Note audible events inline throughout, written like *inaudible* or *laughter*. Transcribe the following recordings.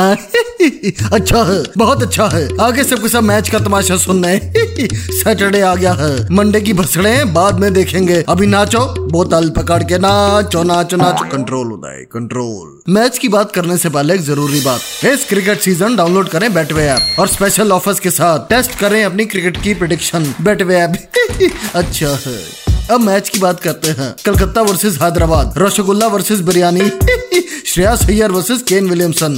*laughs* अच्छा है बहुत अच्छा है। आगे सबके सब मैच का तमाशा सुनने सैटरडे *laughs* आ गया है। मंडे की भसड़े बाद में देखेंगे। अभी नाचो बोतल पकड़ के नाचो नाचो नाचो। कंट्रोल उदय कंट्रोल मैच की बात करने से पहले एक ज़रूरी बात। इस क्रिकेट सीज़न डाउनलोड करें बैटवे ऐप और स्पेशल ऑफर्स के साथ टेस्ट करें अपनी क्रिकेट की प्रिडिक्शन बैटवे ऐप अच्छा है। अब मैच की बात करते हैं। Calcutta versus Hyderabad rasgulla versus biryani. *laughs* Shreyas Iyer versus Kane Williamson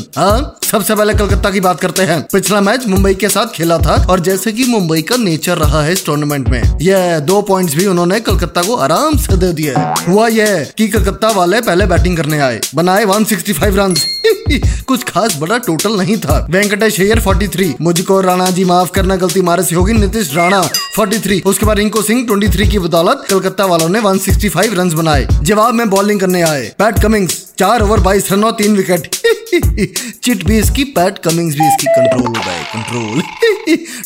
सबसे पहले कलकत्ता की बात करते हैं। पिछला मैच मुंबई के साथ खेला था और जैसे कि मुंबई का नेचर रहा है इस टूर्नामेंट में। ये दो पॉइंट्स भी उन्होंने कलकत्ता को आराम से दे दिए हुआ यह कि कलकत्ता वाले पहले बैटिंग करने आए। बनाए 165 रन *laughs* कुछ खास बड़ा टोटल नहीं था। वेंकटेश अय्यर 43 मुझको राणा जी माफ़ करना, गलती मारे से होगी। नीतीश राणा 43 उसके बाद रिंको सिंह 23 की बदौलत कलकत्ता वालों ने 165 रन बनाए। जवाब में बॉलिंग करने आए। पैट कमिंग्स चार ओवर बाईस रन और तीन विकेट। चिट भी इसकी पैट, कमिंग्स भी इसकी कंट्रोल गए कंट्रोल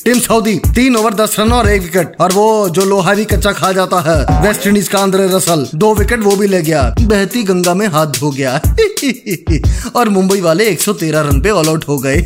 टीम सऊदी, तीन ओवर दस रन और एक विकेट और वो जो लोहा भी कच्चा खा जाता है वेस्ट इंडीज का अंदर रसल। दो विकेट वो भी ले गया। बहती गंगा में हाथ धो गया। और मुंबई वाले 113 रन पे ऑल आउट हो गए।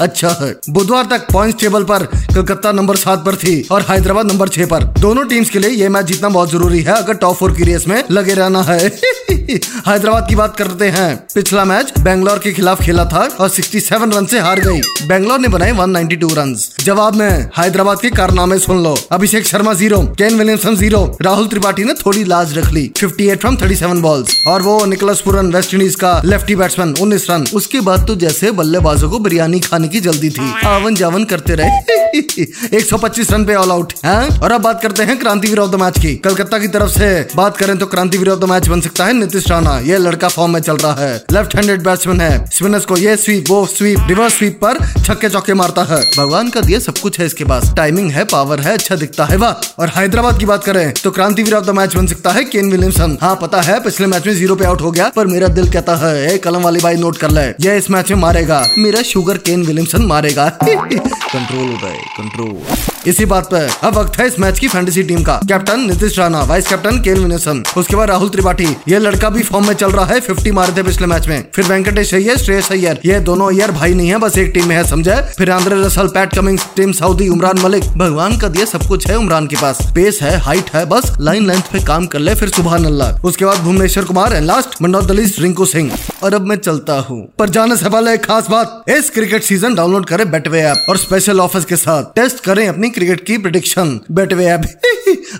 अच्छा है। बुधवार तक पॉइंट टेबल पर कलकत्ता नंबर सात पर थी और हैदराबाद नंबर छह पर। दोनों टीम्स के लिए ये मैच जीतना बहुत ज़रूरी है, अगर टॉप फोर की रेस में लगे रहना है। हैदराबाद की बात करते हैं। पिछला मैच बेंगलोर के खिलाफ खेला था और 67 रन से हार गई। बेंगलोर ने बनाए 192 रन जवाब में, हैदराबाद के कारनामे सुन लो। Abhishek Sharma zero Kane Williamson zero Rahul Tripathi ने थोड़ी लाज रख ली 58 फ्रॉम 37 बॉल्स और वो निकोलस पुरन, वेस्ट इंडीज का लेफ्टी बैट्समैन 19 रन। उसके बाद तो जैसे बल्लेबाजों को बिरयानी खाने की जल्दी थी। आवन जावन करते रहे। *laughs* 125 रन पे ऑल आउट है? और अब बात करते हैं क्रांतिवीर ऑफ़ द मैच की। कलकत्ता की तरफ़ से बात करें तो क्रांतिवीर ऑफ़ द मैच बन सकता है नीतीश राणा। ये लड़का फॉर्म में चल रहा है। लेफ़्ट हैंडेड बैट्समैन है। स्पिनर्स को ये स्वीप वो स्वीप रिवर्स स्वीप पर छक्के चौके मारता है। भगवान का दिया सब कुछ है इसके पास। टाइमिंग है पावर है अच्छा दिखता है, वाह। और हैदराबाद की बात करें तो क्रांतिवीर ऑफ़ द मैच बन सकता है केन विलियमसन हाँ पता है, पिछले मैच में ज़ीरो पे आउट हो गया, पर मेरा दिल कहता है, ए, कलम वाली बाई नोट कर ले। ये इस मैच में मारेगा। मेरा शुगर केन विलियमसन मारेगा। कंट्रोल उदय कंट्रोल इसी बात पर अब वक्त है इस मैच की फैंटेसी टीम का। Captain Nitish Rana vice captain Kane Williamson उसके बाद राहुल त्रिपाठी। ये लड़का भी फॉर्म में चल रहा है 50 मारे थे पिछले मैच में। फिर वेंकटेश अय्यर श्रेयस अय्यर। ये दोनों अय्यर भाई नहीं है, बस एक टीम में है, समझे? फिर Andre Russell Pat Cummins Tim Southee Umran Malik भगवान का दिया सब कुछ है उमरान के पास। पेस है हाइट है, बस लाइन लेंथ पे काम कर ले फिर सुबह अल्लाह। उसके बाद Bhuvneshwar Kumar and last but not the least Rinku Singh. और अब मैं चलता हूँ। पर जाने से पहले एक खास बात इस क्रिकेट सीज़न डाउनलोड करें बेटवे ऐप और स्पेशल ऑफर्स के साथ टेस्ट करें अपनी क्रिकेट की प्रिडिक्शन बेटवे ऐप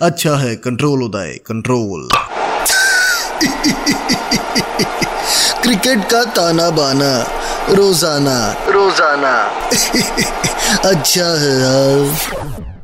अच्छा है कंट्रोल उदय कंट्रोल क्रिकेट *laughs* का ताना बाना रोज़ाना। रोज़ाना। *laughs* अच्छा है यार